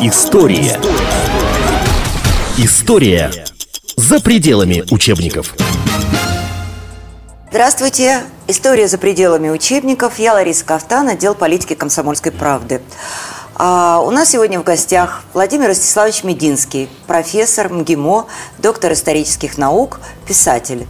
История. История за пределами учебников. Здравствуйте. История за пределами учебников. Я Лариса Кафтан, отдел политики комсомольской правды. А у нас сегодня в гостях Владимир Ростиславович Мединский, профессор МГИМО, доктор исторических наук, писатель.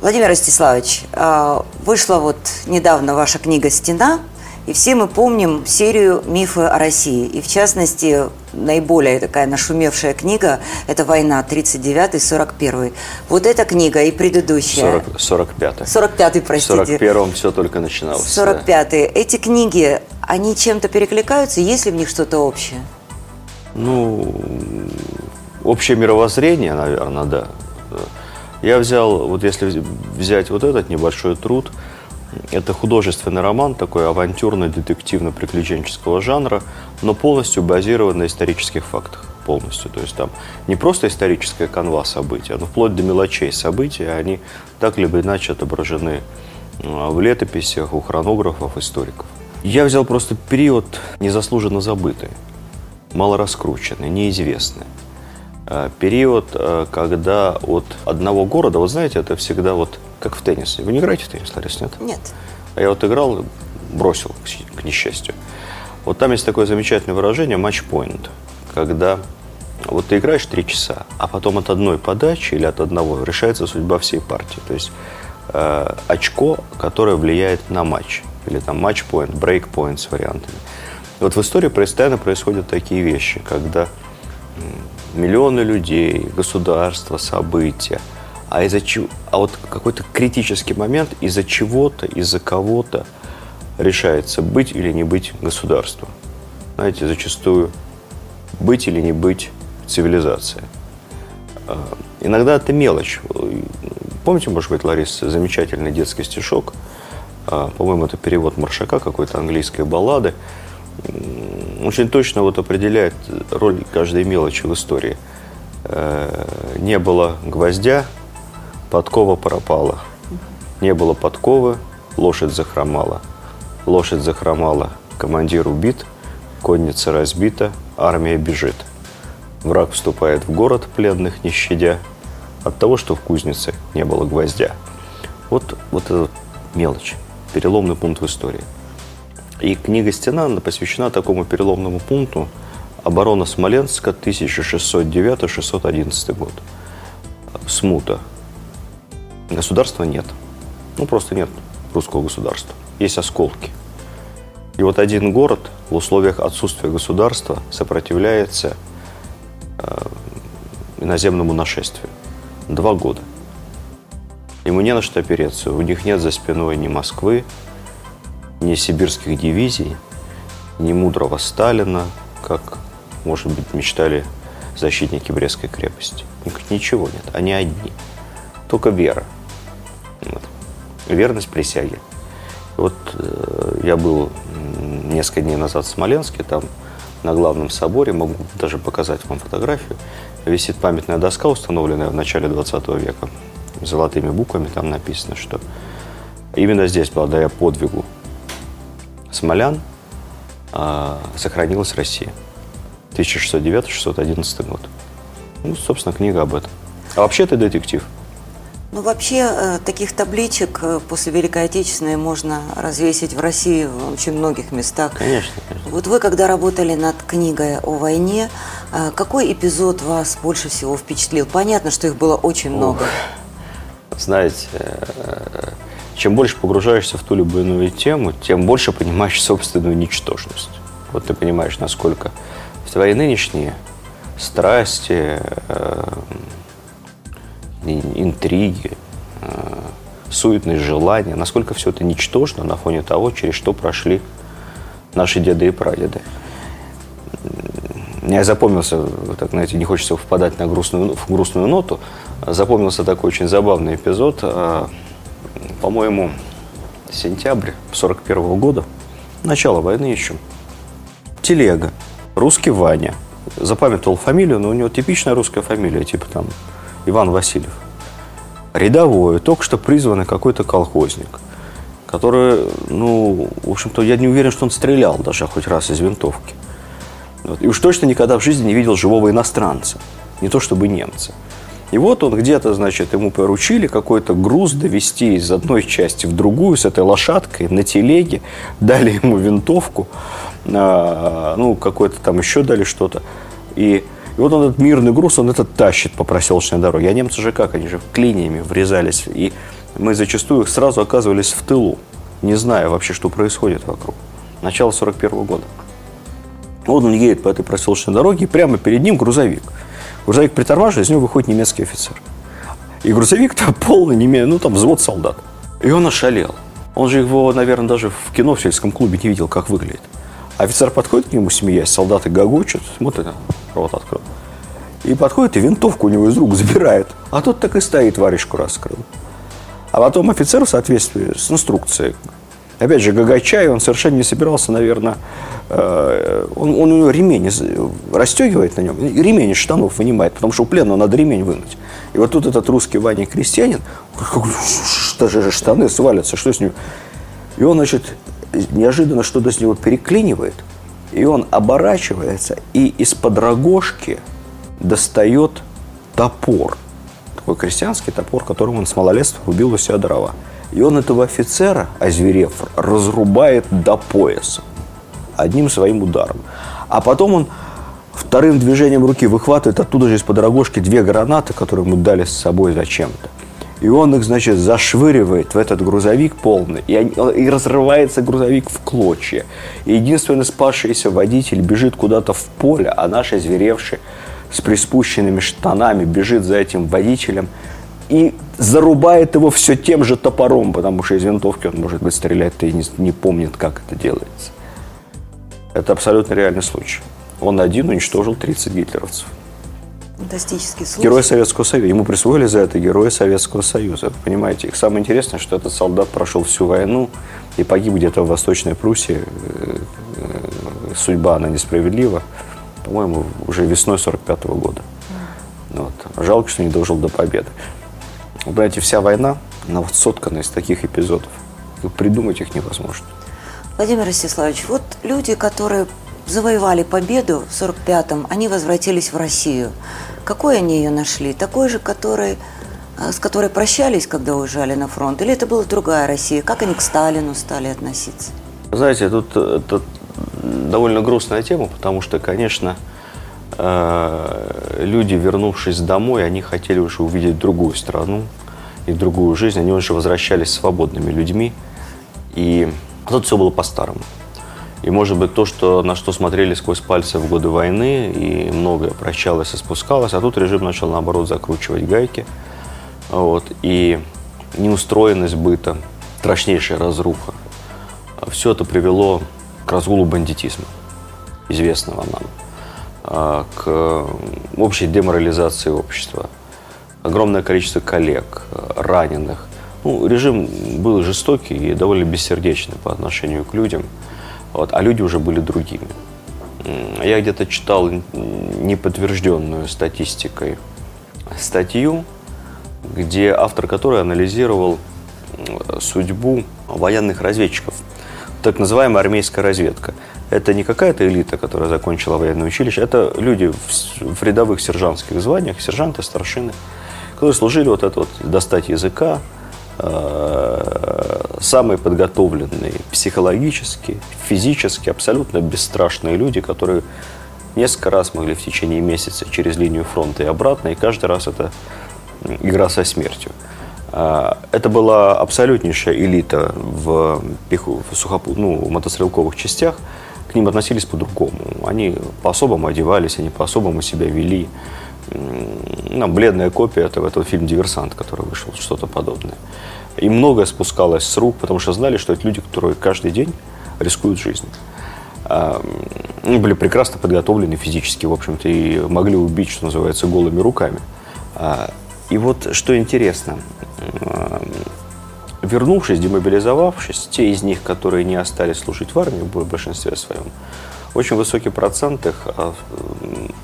Владимир Ростиславович, а, вышла вот недавно ваша книга «Стена», и все мы помним серию «Мифы о России». И в частности, наиболее такая нашумевшая книга – это «Война» 39-41. Вот эта книга и предыдущая. 40, 45-й. 45-й, простите. В 41-м все только начиналось. 45-й. Эти книги, они чем-то перекликаются? Есть ли в них что-то общее? Ну, общее мировоззрение, наверное, да. Я взял, вот если взять вот этот небольшой труд – это художественный роман, такой авантюрно-детективно-приключенческого жанра, но полностью базирован на исторических фактах. Полностью. То есть там не просто историческая канва событий, но вплоть до мелочей событий, они так либо иначе отображены а, в летописях, у хронографов, историков. Я взял просто период незаслуженно забытый, малораскрученный, неизвестный. А, период, а, когда от одного города, вот знаете, это всегда вот как в теннисе. Вы не играете в теннис, Ларис, нет? Нет. А я вот играл, бросил, к несчастью. Вот там есть такое замечательное выражение матч-поинт, когда вот ты играешь три часа, а потом от одной подачи или от одного решается судьба всей партии. То есть э, очко, которое влияет на матч. Или там матч-поинт, брейк-поинт с вариантами. И вот в истории постоянно происходят такие вещи, когда миллионы людей, государства, события – а из-за чего, а вот какой-то критический момент из-за чего-то, из-за кого-то решается быть или не быть государством. Знаете, зачастую быть или не быть цивилизацией. А, иногда это мелочь. Помните, может быть, Лариса, замечательный детский стишок, а, по-моему, это перевод Маршака какой-то английской баллады, очень точно вот определяет роль каждой мелочи в истории. Э, не было гвоздя, Подкова пропала. Не было подковы, лошадь захромала. Лошадь захромала, командир убит, конница разбита, армия бежит. Враг вступает в город пленных, не щадя, от того, что в кузнице не было гвоздя. Вот, вот это мелочь, переломный пункт в истории. И книга «Стена» посвящена такому переломному пункту оборона Смоленска 1609-611 год. Смута, Государства нет. Ну, просто нет русского государства. Есть осколки. И вот один город в условиях отсутствия государства сопротивляется э, иноземному нашествию. Два года. Ему не на что опереться. У них нет за спиной ни Москвы, ни сибирских дивизий, ни мудрого Сталина, как, может быть, мечтали защитники Брестской крепости. Ничего нет. Они одни. Только вера. Верность присяге. Вот э, я был несколько дней назад в Смоленске, там на главном соборе, могу даже показать вам фотографию, висит памятная доска, установленная в начале 20 века, золотыми буквами там написано, что именно здесь, благодаря подвигу смолян, э, сохранилась Россия. 1609-611 год. Ну, собственно, книга об этом. А вообще это детектив – ну, вообще, э, таких табличек э, после Великой Отечественной можно развесить в России в очень многих местах. Конечно, конечно. Вот вы, когда работали над книгой о войне, э, какой эпизод вас больше всего впечатлил? Понятно, что их было очень много. Знаете, чем больше погружаешься в ту либо иную тему, тем больше понимаешь собственную ничтожность. Вот ты понимаешь, насколько твои нынешние страсти, интриги, э, суетные желания, насколько все это ничтожно на фоне того, через что прошли наши деды и прадеды. Я запомнился, так, знаете, не хочется впадать на грустную, в грустную ноту, запомнился такой очень забавный эпизод. Э, по-моему, сентябрь 41 -го года, начало войны еще. Телега, русский Ваня. Запамятовал фамилию, но у него типичная русская фамилия, типа там Иван Васильев. Рядовой, только что призванный какой-то колхозник, который, ну, в общем-то, я не уверен, что он стрелял даже хоть раз из винтовки. Вот. И уж точно никогда в жизни не видел живого иностранца, не то чтобы немца. И вот он где-то, значит, ему поручили какой-то груз довести из одной части в другую с этой лошадкой на телеге, дали ему винтовку, а, ну, какой-то там еще дали что-то. И, и вот он этот мирный груз, он этот тащит по проселочной дороге. А немцы же как, они же клиниями врезались. И мы зачастую сразу оказывались в тылу, не зная вообще, что происходит вокруг. Начало 41 года. Вот он едет по этой проселочной дороге, и прямо перед ним грузовик – Грузовик притормаживает, из него выходит немецкий офицер. И грузовик-то полный, неме... ну там взвод солдат. И он ошалел. Он же его, наверное, даже в кино в сельском клубе не видел, как выглядит. Офицер подходит к нему, смеясь, солдаты гогочут, смотрит, рот открыл. И подходит, и винтовку у него из рук забирает. А тот так и стоит, варежку раскрыл. А потом офицер в соответствии с инструкцией Опять же, Гагачай, он совершенно не собирался, наверное, э, он, он у него ремень расстегивает на нем, ремень из штанов вынимает, потому что у пленного надо ремень вынуть. И вот тут этот русский Ваня крестьянин, что же штаны свалятся, что с ним? И он, значит, неожиданно что-то с него переклинивает, и он оборачивается и из-под рогожки достает топор. Такой крестьянский топор, которым он с малолетства убил у себя дрова. И он этого офицера, озверев, разрубает до пояса одним своим ударом. А потом он вторым движением руки выхватывает оттуда же из-под рогожки две гранаты, которые ему дали с собой зачем-то. И он их, значит, зашвыривает в этот грузовик полный, и, они, и разрывается грузовик в клочья. И единственный спасшийся водитель бежит куда-то в поле, а наш озверевший с приспущенными штанами бежит за этим водителем – и зарубает его все тем же топором, потому что из винтовки он, может быть, стрелять и не, не помнит, как это делается. Это абсолютно реальный случай. Он один уничтожил 30 гитлеровцев. Фантастический случай. Герой Советского Союза. Ему присвоили за это Героя Советского Союза. Понимаете? И самое интересное, что этот солдат прошел всю войну и погиб где-то в Восточной Пруссии. Э, э, судьба, она несправедлива. По-моему, уже весной 45 -го года. Вот. Жалко, что не дожил до победы. Вы понимаете, вся война, она вот соткана из таких эпизодов. Придумать их невозможно. Владимир Ростиславович, вот люди, которые завоевали победу в 45-м, они возвратились в Россию. Какой они ее нашли? Такой же, который, а, с которой прощались, когда уезжали на фронт? Или это была другая Россия? Как они к Сталину стали относиться? Знаете, тут это довольно грустная тема, потому что, конечно, Э, люди, вернувшись домой, они хотели уже увидеть другую страну и другую жизнь. Они уже возвращались свободными людьми. И тут все было по-старому. И, может быть, то, что, на что смотрели сквозь пальцы в годы войны, и многое прощалось и спускалось, а тут режим начал, наоборот, закручивать гайки. Вот, и неустроенность быта, страшнейшая разруха. Все это привело к разгулу бандитизма, известного нам. А, к общей деморализации общества. Огромное количество коллег, раненых. Ну, режим был жестокий и довольно бессердечный по отношению к людям, вот, а люди уже были другими. Я где-то читал неподтвержденную статистикой статью, где автор которой анализировал судьбу военных разведчиков, так называемая армейская разведка – это не какая-то элита, которая закончила военное училище, это люди в, рядовых сержантских званиях, сержанты, старшины, которые служили вот это вот достать языка, э, самые подготовленные психологически, физически, абсолютно бесстрашные люди, которые несколько раз могли в течение месяца через линию фронта и обратно, и каждый раз это игра со смертью. Э, это была абсолютнейшая элита в, в, сухопу, ну, мотострелковых частях – к ним относились по-другому. Они по-особому одевались, они по-особому себя вели. Ну, бледная копия этого, этого фильма «Диверсант», который вышел, что-то подобное. И многое спускалось с рук, потому что знали, что это люди, которые каждый день рискуют жизнью. Они были прекрасно подготовлены физически, в общем-то, и могли убить, что называется, голыми руками. А, и вот что интересно, вернувшись, демобилизовавшись, те из них, которые не остались служить в армии в большинстве своем, очень высокий процент их а,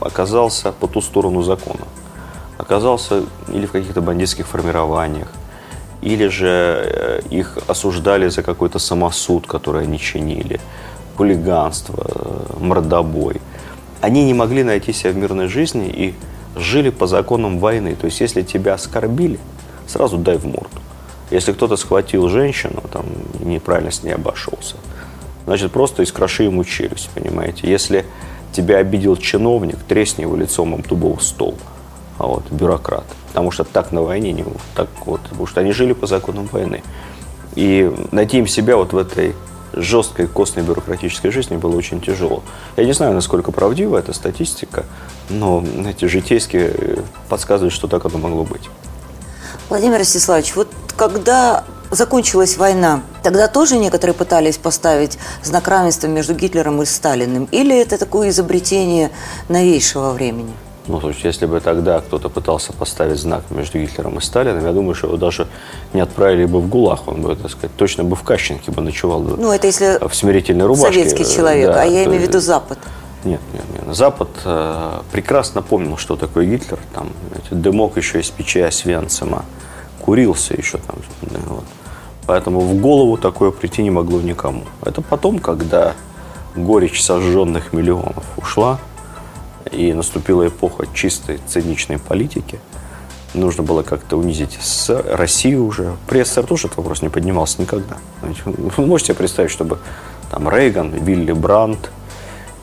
оказался по ту сторону закона. Оказался или в каких-то бандитских формированиях, или же э, их осуждали за какой-то самосуд, который они чинили, хулиганство, мордобой. они не могли найти себя в мирной жизни и жили по законам войны. То есть, если тебя оскорбили, сразу дай в морду. Если кто-то схватил женщину, там, неправильно с ней обошелся, значит, просто искроши ему челюсть, понимаете. Если тебя обидел чиновник, тресни его лицом об дубовый стол, а вот, бюрократ. Потому что так на войне не так вот, потому что они жили по законам войны. И найти им себя вот в этой жесткой костной бюрократической жизни было очень тяжело. Я не знаю, насколько правдива эта статистика, но эти житейские э, подсказывают, что так оно могло быть. Владимир Ростиславович, вот когда закончилась война, тогда тоже некоторые пытались поставить знак равенства между Гитлером и Сталиным? Или это такое изобретение новейшего времени? Ну, то есть, если бы тогда кто-то пытался поставить знак между Гитлером и Сталиным, я думаю, что его даже не отправили бы в ГУЛАГ, он бы, так сказать, точно бы в Кащенке бы ночевал бы Ну, это если в смирительной рубашке. советский человек, Да, а я то имею в виду Запад. Нет, нет, нет. Запад э, прекрасно помнил, что такое Гитлер. Там знаете, дымок еще из печи Освенцима курился еще там. вот. Поэтому в голову такое прийти не могло никому. Это потом, когда горечь сожженных миллионов ушла, и наступила эпоха чистой циничной политики, нужно было как-то унизить СССР, Россию уже. При СССР тоже этот вопрос не поднимался никогда. Вы можете представить, чтобы там Рейган, Вилли Брандт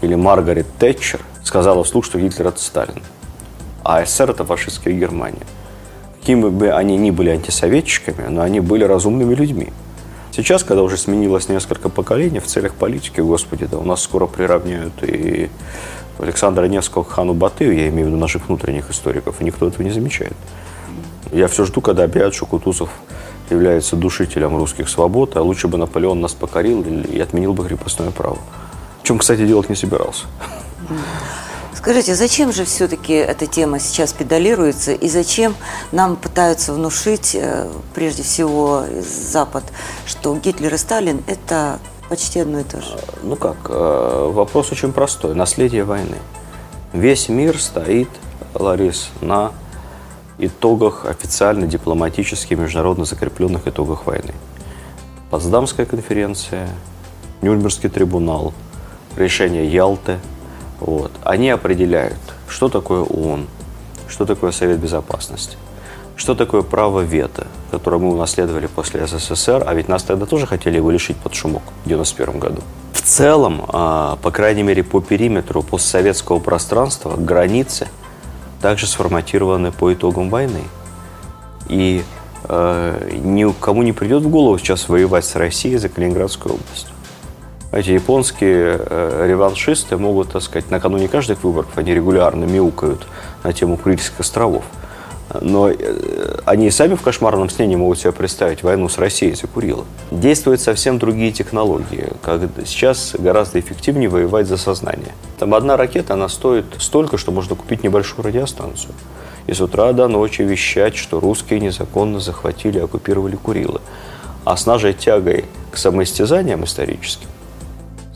или Маргарет Тэтчер сказала вслух, что Гитлер это Сталин, а СССР это фашистская Германия. Какими бы они ни были антисоветчиками, но они были разумными людьми. Сейчас, когда уже сменилось несколько поколений в целях политики, господи, да у нас скоро приравняют и Александра Невского к хану Батыю, я имею в виду наших внутренних историков, и никто этого не замечает. Я все жду, когда объявят, что Кутузов является душителем русских свобод, а лучше бы Наполеон нас покорил и отменил бы крепостное право. Чем, кстати, делать не собирался. Скажите, зачем же все-таки эта тема сейчас педалируется и зачем нам пытаются внушить, э, прежде всего, Запад, что Гитлер и Сталин – это почти одно и то же? Ну как, э, вопрос очень простой. Наследие войны. Весь мир стоит, Ларис, на итогах официально дипломатически международно закрепленных итогах войны. Потсдамская конференция, Нюрнбергский трибунал, решение Ялты. Вот. Они определяют, что такое ООН, что такое Совет Безопасности, что такое право вето, которое мы унаследовали после СССР, а ведь нас тогда тоже хотели его лишить под шумок в 1991 году. В целом, а, по крайней мере по периметру постсоветского пространства, границы также сформатированы по итогам войны. И э, никому не придет в голову сейчас воевать с Россией за Калининградскую область. Эти японские э, реваншисты могут, так сказать, накануне каждых выборов, они регулярно мяукают на тему Курильских островов. Но э, они сами в кошмарном сне не могут себе представить войну с Россией за Курилы. Действуют совсем другие технологии. Когда сейчас гораздо эффективнее воевать за сознание. Там одна ракета, она стоит столько, что можно купить небольшую радиостанцию. И с утра до ночи вещать, что русские незаконно захватили оккупировали Курилы. А с нашей тягой к самоистязаниям историческим,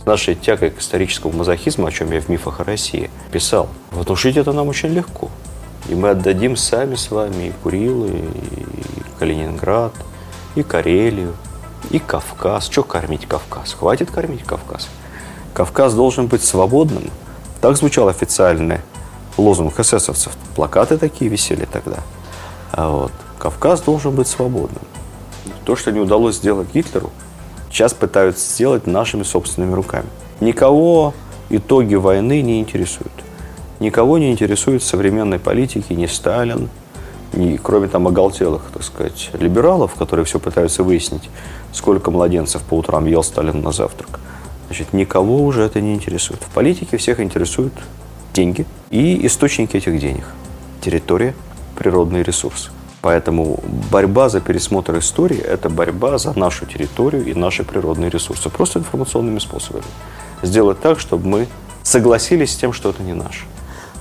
нашей тягой к историческому мазохизму, о чем я в «Мифах о России» писал, внушить это нам очень легко. И мы отдадим сами с вами и Курилы, и Калининград, и Карелию, и Кавказ. Что кормить Кавказ? Хватит кормить Кавказ. Кавказ должен быть свободным. Так звучал официальный лозунг эсэсовцев. Плакаты такие висели тогда. А вот. Кавказ должен быть свободным. То, что не удалось сделать Гитлеру, сейчас пытаются сделать нашими собственными руками. Никого итоги войны не интересуют. Никого не интересует современной политике ни Сталин, ни, кроме там оголтелых, так сказать, либералов, которые все пытаются выяснить, сколько младенцев по утрам ел Сталин на завтрак. Значит, никого уже это не интересует. В политике всех интересуют деньги и источники этих денег. Территория, природные ресурсы. Поэтому борьба за пересмотр истории – это борьба за нашу территорию и наши природные ресурсы. Просто информационными способами. Сделать так, чтобы мы согласились с тем, что это не наше.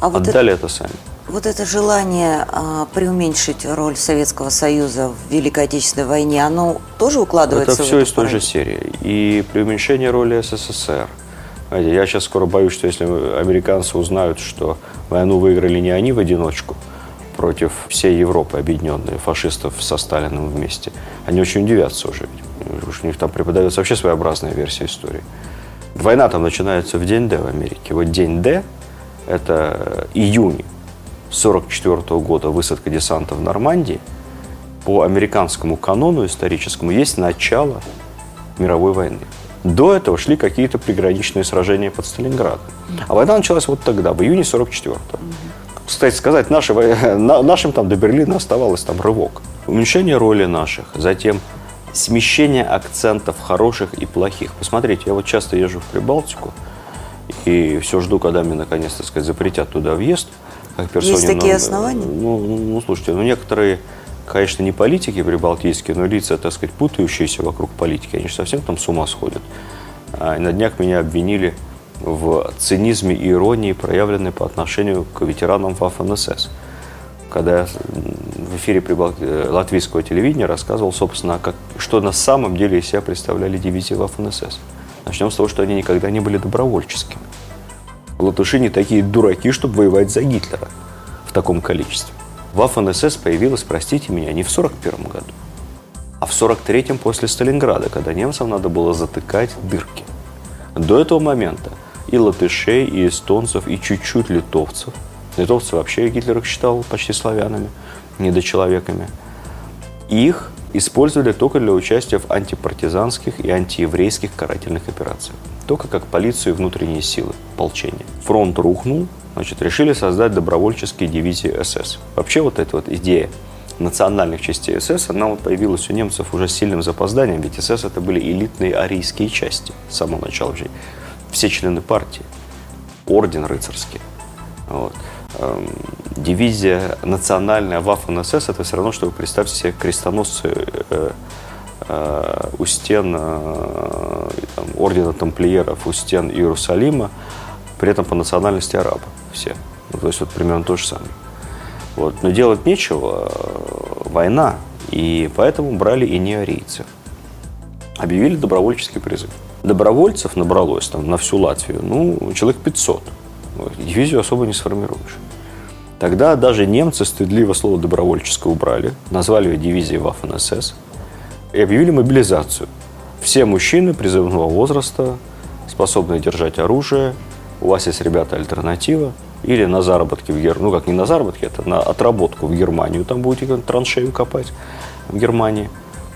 А вот Отдали это сами. Вот это желание а, преуменьшить роль Советского Союза в Великой Отечественной войне, оно тоже укладывается Это в все эту из той же серии. И преуменьшение роли СССР. Я сейчас скоро боюсь, что если американцы узнают, что войну выиграли не они в одиночку против всей Европы объединенной, фашистов со Сталиным вместе, они очень удивятся уже. Ведь уж у них там преподается вообще своеобразная версия истории. Война там начинается в день Д в Америке. Вот день Д это июнь 1944 года, высадка десанта в Нормандии, по американскому канону историческому есть начало мировой войны. До этого шли какие-то приграничные сражения под Сталинградом. А война началась вот тогда, в июне 44-го. Кстати сказать, наши, нашим там до Берлина оставалось там рывок. Уменьшение роли наших, затем смещение акцентов хороших и плохих. Посмотрите, я вот часто езжу в Прибалтику, и все жду, когда мне наконец-то сказать, запретят туда въезд. Как персоне, Есть такие но, основания? Ну, ну, ну, слушайте, ну некоторые, конечно, не политики прибалтийские, но лица, так сказать, путающиеся вокруг политики, они же совсем там с ума сходят. А, на днях меня обвинили в цинизме и иронии, проявленной по отношению к ветеранам ВАФ-НСС. Когда я в эфире э, латвийского телевидения рассказывал, собственно, как, что на самом деле из себя представляли дивизии ВАФ-НСС. Начнем с того, что они никогда не были добровольческими. Латыши не такие дураки, чтобы воевать за Гитлера в таком количестве. ВАФ-НСС появилась, простите меня, не в 1941 году, а в 1943 после Сталинграда, когда немцам надо было затыкать дырки. До этого момента и латышей, и эстонцев, и чуть-чуть литовцев. Литовцы вообще Гитлер их считал почти славянами, недочеловеками. Их использовали только для участия в антипартизанских и антиеврейских карательных операциях. Только как полицию и внутренние силы, полчения. Фронт рухнул, значит, решили создать добровольческие дивизии СС. Вообще вот эта вот идея национальных частей СС, она вот появилась у немцев уже с сильным запозданием, ведь СС это были элитные арийские части с самого начала жизни все члены партии, орден рыцарский. Вот. Эм, дивизия национальная ВАФ-НСС это все равно, что вы представьте себе крестоносцы э, э, у стен э, там, ордена тамплиеров, у стен Иерусалима, при этом по национальности арабы все. Ну, то есть вот примерно то же самое. Вот. Но делать нечего, война, и поэтому брали и неарийцев. Объявили добровольческий призыв добровольцев набралось там на всю Латвию, ну, человек 500. Дивизию особо не сформируешь. Тогда даже немцы стыдливо слово «добровольческое» убрали, назвали ее дивизией ВАФ-НСС и объявили мобилизацию. Все мужчины призывного возраста, способные держать оружие, у вас есть, ребята, альтернатива, или на заработки в Германию, ну как не на заработки, это на отработку в Германию, там будете траншею копать в Германии,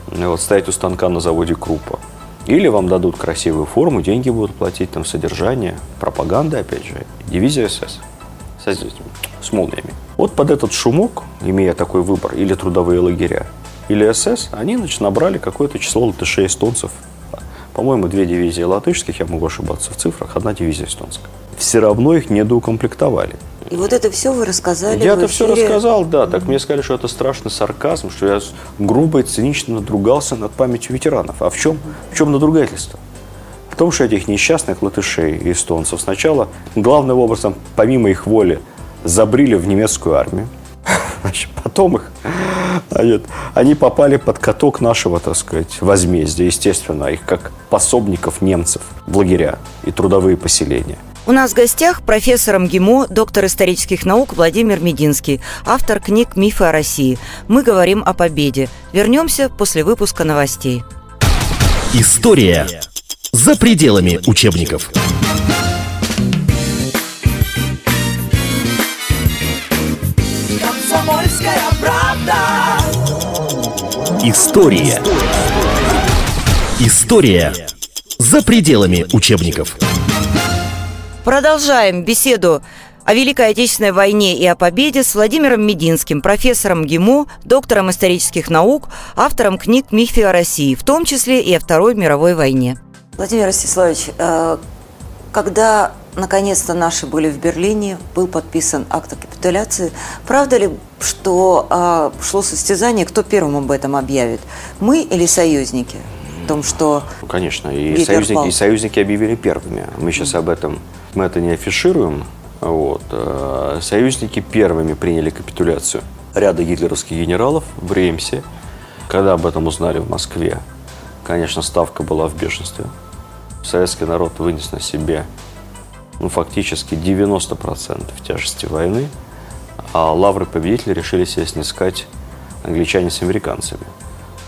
вот стоять у станка на заводе Крупа. Или вам дадут красивую форму, деньги будут платить, там содержание, пропаганда, опять же, дивизия СС с, с молниями. Вот под этот шумок, имея такой выбор, или трудовые лагеря, или СС, они значит, набрали какое-то число латышей эстонцев. По-моему, две дивизии латышских, я могу ошибаться в цифрах, одна дивизия эстонская. Все равно их недоукомплектовали. И вот это все вы рассказали Я это все рассказал, да. Так мне сказали, что это страшный сарказм, что я грубо и цинично надругался над памятью ветеранов. А в чем, в чем надругательство? В том, что этих несчастных латышей и эстонцев сначала, главным образом, помимо их воли, забрили в немецкую армию. Значит, потом их, значит, они попали под каток нашего, так сказать, возмездия, естественно, их как пособников немцев в лагеря и трудовые поселения. У нас в гостях профессор МГИМО, доктор исторических наук Владимир Мединский, автор книг «Мифы о России». Мы говорим о победе. Вернемся после выпуска новостей. История за пределами учебников. История. История за пределами учебников. Продолжаем беседу о Великой Отечественной войне и о победе с Владимиром Мединским, профессором ГИМО, доктором исторических наук, автором книг «Мифы о России», в том числе и о Второй мировой войне. Владимир Ростиславович, э, когда наконец-то наши были в Берлине, был подписан акт о капитуляции, правда ли, что э, шло состязание, кто первым об этом объявит? Мы или союзники? Том, что Конечно, и союзники, и союзники объявили первыми. Мы сейчас об этом мы это не афишируем. Вот. Э, союзники первыми приняли капитуляцию ряда гитлеровских генералов в Реймсе. Когда об этом узнали в Москве, конечно, ставка была в бешенстве. Советский народ вынес на себе ну, фактически 90% тяжести войны, а лавры победителя решили себе снискать англичане с американцами.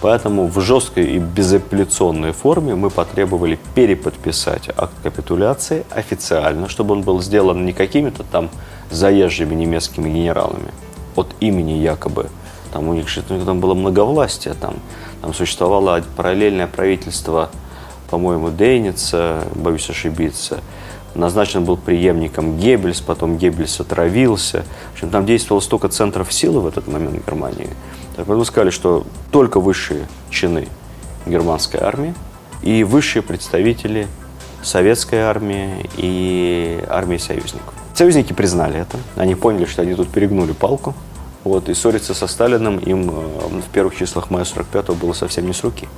Поэтому в жесткой и безапелляционной форме мы потребовали переподписать акт капитуляции официально, чтобы он был сделан не какими-то там заезжими немецкими генералами от имени якобы. Там у них там было многовластие, там, там существовало параллельное правительство, по-моему, Дейница, боюсь ошибиться, назначен был преемником Геббельс, потом Геббельс отравился. В общем, там действовало столько центров силы в этот момент в Германии. Так сказали, что только высшие чины германской армии и высшие представители советской армии и армии союзников. Союзники признали это. Они поняли, что они тут перегнули палку. Вот, и ссориться со Сталиным им э, в первых числах мая 45-го было совсем не с руки.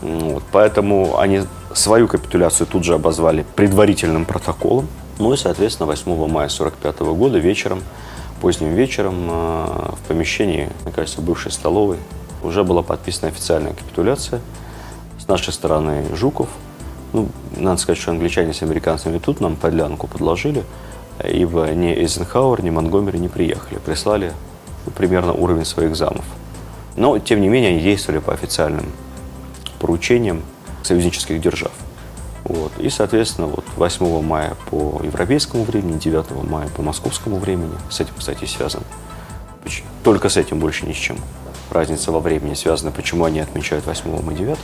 Вот, поэтому они свою капитуляцию тут же обозвали предварительным протоколом. Ну и, соответственно, 8 мая 45 года вечером, поздним вечером э, в помещении, мне кажется, бывшей столовой уже была подписана официальная капитуляция. С нашей стороны Жуков. Ну, надо сказать, что англичане с американцами тут нам подлянку подложили, ибо ни Эйзенхауэр, ни Монгомери не приехали. Прислали ну, примерно уровень своих замов. Но, тем не менее, они действовали по официальным поручениям союзнических держав. Вот. И, соответственно, вот 8 мая по европейскому времени, 9 мая по московскому времени, с этим, кстати, связан. Только с этим больше ни с чем. Разница во времени связана, почему они отмечают 8 и 9.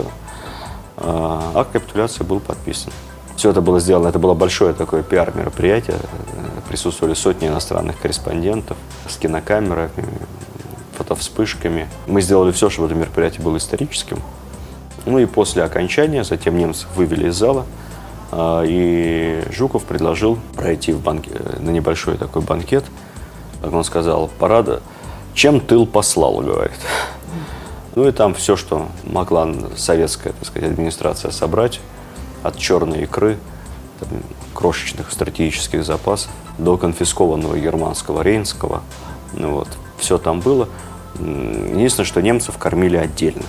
А, акт капитуляции был подписан. Все это было сделано, это было большое такое пиар-мероприятие. Присутствовали сотни иностранных корреспондентов с кинокамерами, фотовспышками. Мы сделали все, чтобы это мероприятие было историческим. Ну и после окончания, затем немцев вывели из зала, а, и Жуков предложил пройти в банк... на небольшой такой банкет. Как он сказал, парада, чем тыл послал, говорит. Ну и там все, что могла советская, так сказать, администрация собрать, от черной икры, там, крошечных стратегических запасов, до конфискованного германского рейнского. Ну вот, все там было. Единственное, что немцев кормили отдельно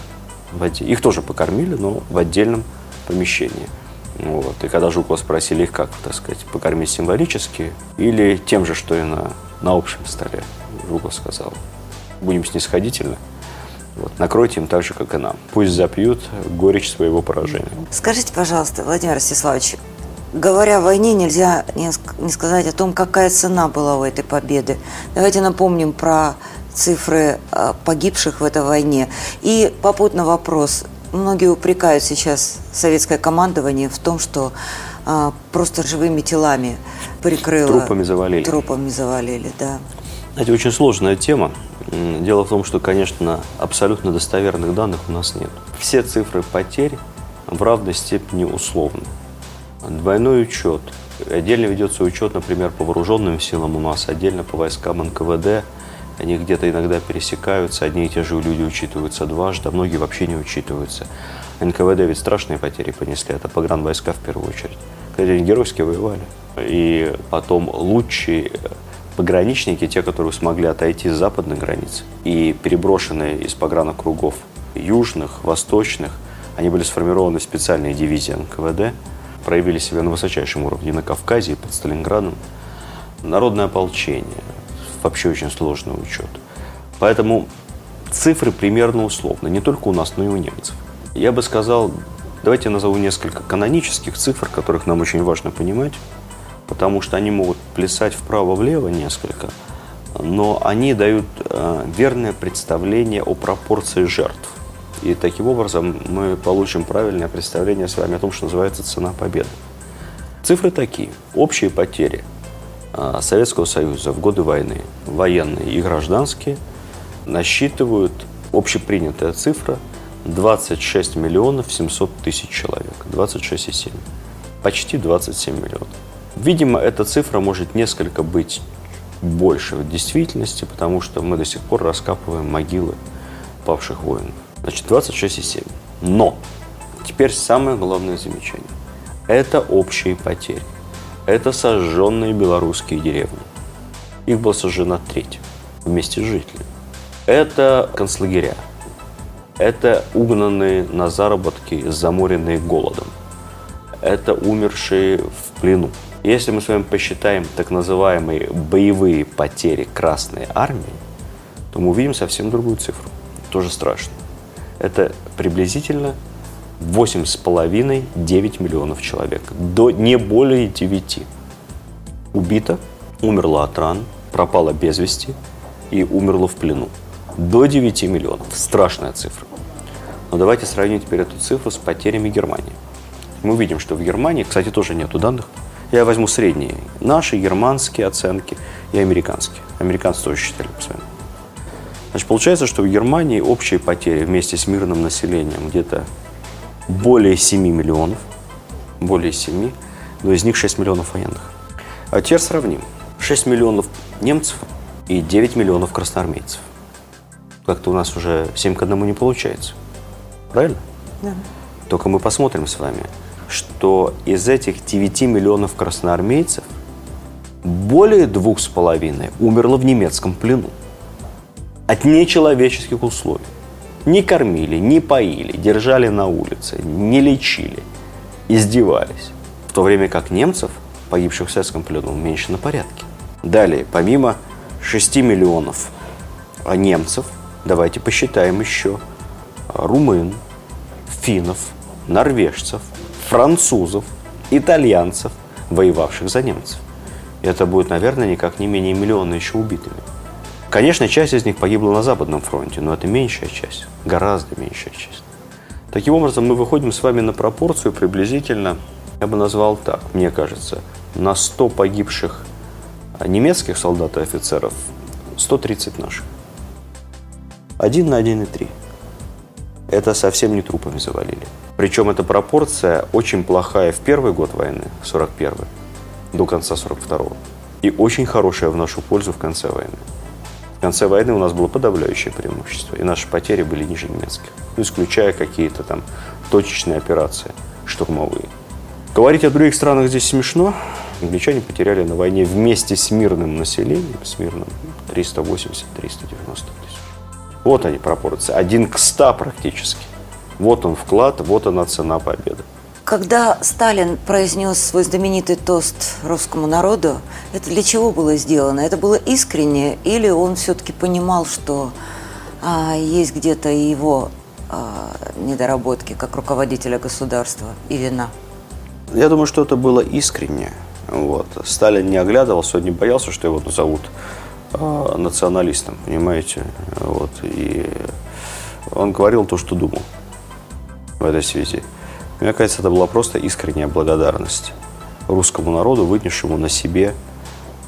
в отде... Их тоже покормили, но в отдельном помещении. Вот. И когда Жукова спросили их, как, так сказать, покормить символически или тем же, что и на, на общем столе, Жуков сказал, будем снисходительны, вот, накройте им так же, как и нам. Пусть запьют горечь своего поражения. Скажите, пожалуйста, Владимир Ростиславович, говоря о войне, нельзя не сказать о том, какая цена была у этой победы. Давайте напомним про цифры а, погибших в этой войне. И попутно вопрос. Многие упрекают сейчас советское командование в том, что а, просто живыми телами прикрыло. Трупами завалили. Трупами завалили, да. Это очень сложная тема. Дело в том, что, конечно, абсолютно достоверных данных у нас нет. Все цифры потерь в равной степени условны. Двойной учет. Отдельно ведется учет, например, по вооруженным силам у нас, отдельно по войскам НКВД – они где-то иногда пересекаются, одни и те же люди учитываются дважды, а многие вообще не учитываются. НКВД ведь страшные потери понесли, это погранвойска в первую очередь. Кстати, они геройски воевали. И потом лучшие пограничники, те, которые смогли отойти с западной границы и переброшенные из погранокругов южных, восточных, они были сформированы в специальные дивизии НКВД, проявили себя на высочайшем уровне на Кавказе и под Сталинградом. Народное ополчение, вообще очень сложный учет. Поэтому цифры примерно условно, не только у нас, но и у немцев. Я бы сказал, давайте я назову несколько канонических цифр, которых нам очень важно понимать, потому что они могут плясать вправо-влево несколько, но они дают э, верное представление о пропорции жертв. И таким образом мы получим правильное представление с вами о том, что называется цена победы. Цифры такие. Общие потери Советского Союза в годы войны, военные и гражданские, насчитывают общепринятая цифра 26 миллионов 700 тысяч человек. 26,7. Почти 27 миллионов. Видимо, эта цифра может несколько быть больше в действительности, потому что мы до сих пор раскапываем могилы павших воинов. Значит, 26,7. Но теперь самое главное замечание. Это общие потери это сожженные белорусские деревни. Их было сожжено треть вместе с жителями. Это концлагеря. Это угнанные на заработки, заморенные голодом. Это умершие в плену. Если мы с вами посчитаем так называемые боевые потери Красной Армии, то мы увидим совсем другую цифру. Тоже страшно. Это приблизительно 8,5-9 миллионов человек. До не более 9. Убито, умерло от ран, пропало без вести и умерло в плену. До 9 миллионов. Страшная цифра. Но давайте сравним теперь эту цифру с потерями Германии. Мы видим, что в Германии, кстати, тоже нету данных. Я возьму средние. Наши германские оценки и американские. Американцы тоже считали по-своему. Значит, получается, что в Германии общие потери вместе с мирным населением где-то более 7 миллионов. Более 7. Но из них 6 миллионов военных. А теперь сравним. 6 миллионов немцев и 9 миллионов красноармейцев. Как-то у нас уже 7 к 1 не получается. Правильно? Да. Только мы посмотрим с вами, что из этих 9 миллионов красноармейцев более двух с половиной умерло в немецком плену от нечеловеческих условий. Не кормили, не поили, держали на улице, не лечили, издевались. В то время как немцев, погибших в советском плену, меньше на порядке. Далее, помимо 6 миллионов немцев, давайте посчитаем еще румын, финнов, норвежцев, французов, итальянцев, воевавших за немцев. Это будет, наверное, никак не менее миллиона еще убитыми. Конечно, часть из них погибла на Западном фронте, но это меньшая часть, гораздо меньшая часть. Таким образом, мы выходим с вами на пропорцию приблизительно, я бы назвал так, мне кажется, на 100 погибших немецких солдат и офицеров 130 наших. Один на 1,3. Это совсем не трупами завалили. Причем эта пропорция очень плохая в первый год войны, 41 до конца 42 -го, и очень хорошая в нашу пользу в конце войны конце войны у нас было подавляющее преимущество, и наши потери были ниже немецких, ну, исключая какие-то там точечные операции штурмовые. Говорить о других странах здесь смешно. Англичане потеряли на войне вместе с мирным населением, с мирным 380-390 тысяч. Вот они пропорции. Один к ста практически. Вот он вклад, вот она цена победы. Когда Сталин произнес свой знаменитый тост русскому народу, это для чего было сделано? Это было искренне или он все-таки понимал, что а, есть где-то и его а, недоработки как руководителя государства и вина? Я думаю, что это было искренне. Вот. Сталин не оглядывался, не боялся, что его назовут э, националистом, понимаете? Вот. И он говорил то, что думал в этой связи. Мне кажется, это была просто искренняя благодарность русскому народу, вынесшему на себе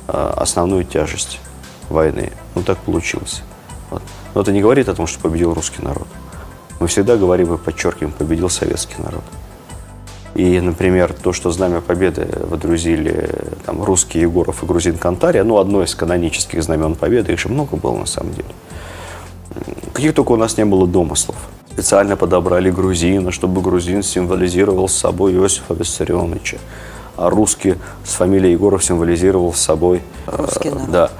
э, основную тяжесть войны. Ну, так получилось. Вот. Но это не говорит о том, что победил русский народ. Мы всегда говорим и подчеркиваем, победил советский народ. И, например, то, что Знамя Победы водрузили там, русский Егоров и грузин Кантария, ну, одно из канонических знамен Победы, их же много было на самом деле. Каких только у нас не было домыслов. Специально подобрали грузина, чтобы грузин символизировал собой Иосифа Виссарионовича. А русский с фамилией Егоров символизировал собой... Э, русский народ. Да.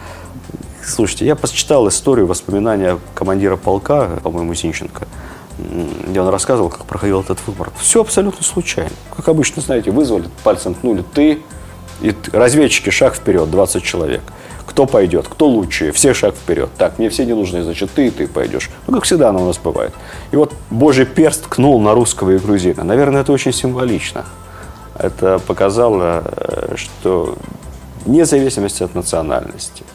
Слушайте, я почитал историю, воспоминания командира полка, по-моему, Зинченко, где он рассказывал, как проходил этот выбор. Все абсолютно случайно. Как обычно, знаете, вызвали, пальцем ткнули, ты, и разведчики, шаг вперед, 20 человек. Кто пойдет, кто лучше, все шаг вперед. Так, мне все не нужны, значит, ты и ты пойдешь. Ну, как всегда оно у нас бывает. И вот Божий перст ткнул на русского и грузина. Наверное, это очень символично. Это показало, э, что вне зависимости от национальности,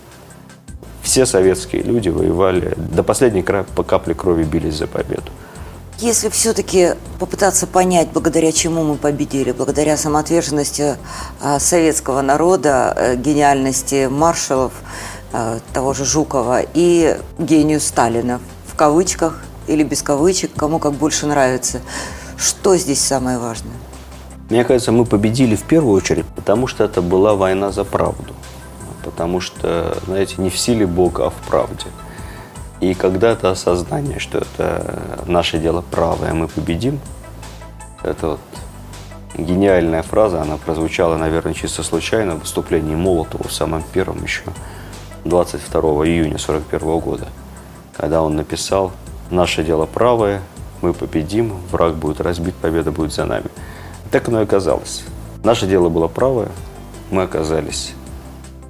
все советские люди воевали, до последней капли крови бились за победу. Если все-таки попытаться понять, благодаря чему мы победили, благодаря самоотверженности а, советского народа, э, гениальности маршалов, э, того же Жукова и гению Сталина, в кавычках или без кавычек, кому как больше нравится, что здесь самое важное? Мне кажется, мы победили в первую очередь, потому что это была война за правду. Потому что, знаете, не в силе Бога, а в правде. И когда это осознание, что это наше дело правое, мы победим, это вот гениальная фраза, она прозвучала, наверное, чисто случайно в выступлении Молотова в самом первом еще 22 июня 41 года, когда он написал «Наше дело правое, мы победим, враг будет разбит, победа будет за нами». Так оно и оказалось. Наше дело было правое, мы оказались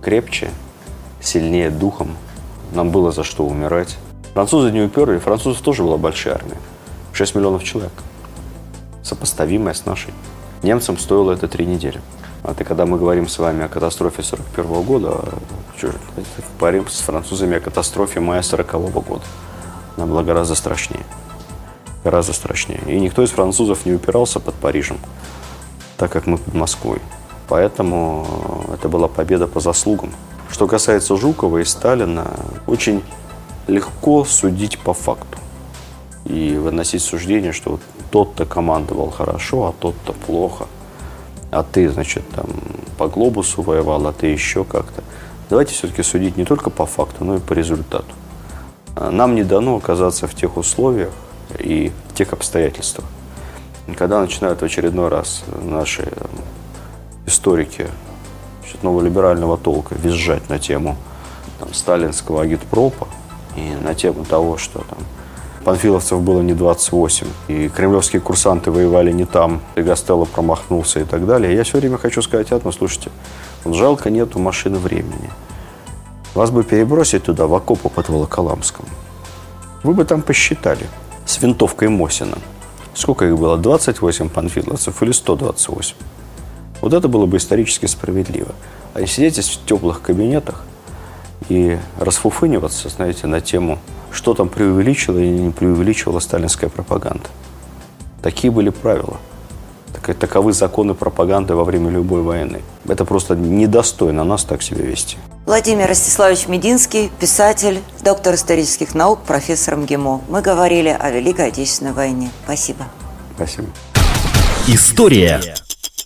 крепче, сильнее духом, нам было за что умирать. Французы не уперли, французов тоже была большая армия. 6 миллионов человек. Сопоставимая с нашей. Немцам стоило это три недели. А ты, когда мы говорим с вами о катастрофе 41 года, говорим с французами о катастрофе мая 40 года. Она была гораздо страшнее. Гораздо страшнее. И никто из французов не упирался под Парижем, так как мы под Москвой. Поэтому это была победа по заслугам. Что касается Жукова и Сталина, очень легко судить по факту. И выносить суждение, что вот тот-то командовал хорошо, а тот-то плохо. А ты, значит, там по глобусу воевал, а ты еще как-то. Давайте все-таки судить не только по факту, но и по результату. Нам не дано оказаться в тех условиях и в тех обстоятельствах. Когда начинают в очередной раз наши историки новолиберального толка визжать на тему там, сталинского агитпропа и на тему того, что там панфиловцев было не 28, и кремлевские курсанты воевали не там, и Гастелло промахнулся и так далее. Я все время хочу сказать одно, слушайте, жалко нету машины времени. Вас бы перебросить туда, в окопы под Волоколамском. Вы бы там посчитали с винтовкой Мосина. Сколько их было? 28 панфиловцев или 128? Вот это было бы исторически справедливо. А не сидеть здесь в теплых кабинетах и расфуфыниваться, знаете, на тему, что там преувеличила или не преувеличивала сталинская пропаганда. Такие были правила. Таковы законы пропаганды во время любой войны. Это просто недостойно нас так себя вести. Владимир Ростиславович Мединский, писатель, доктор исторических наук, профессор МГИМО. Мы говорили о Великой Отечественной войне. Спасибо. Спасибо. История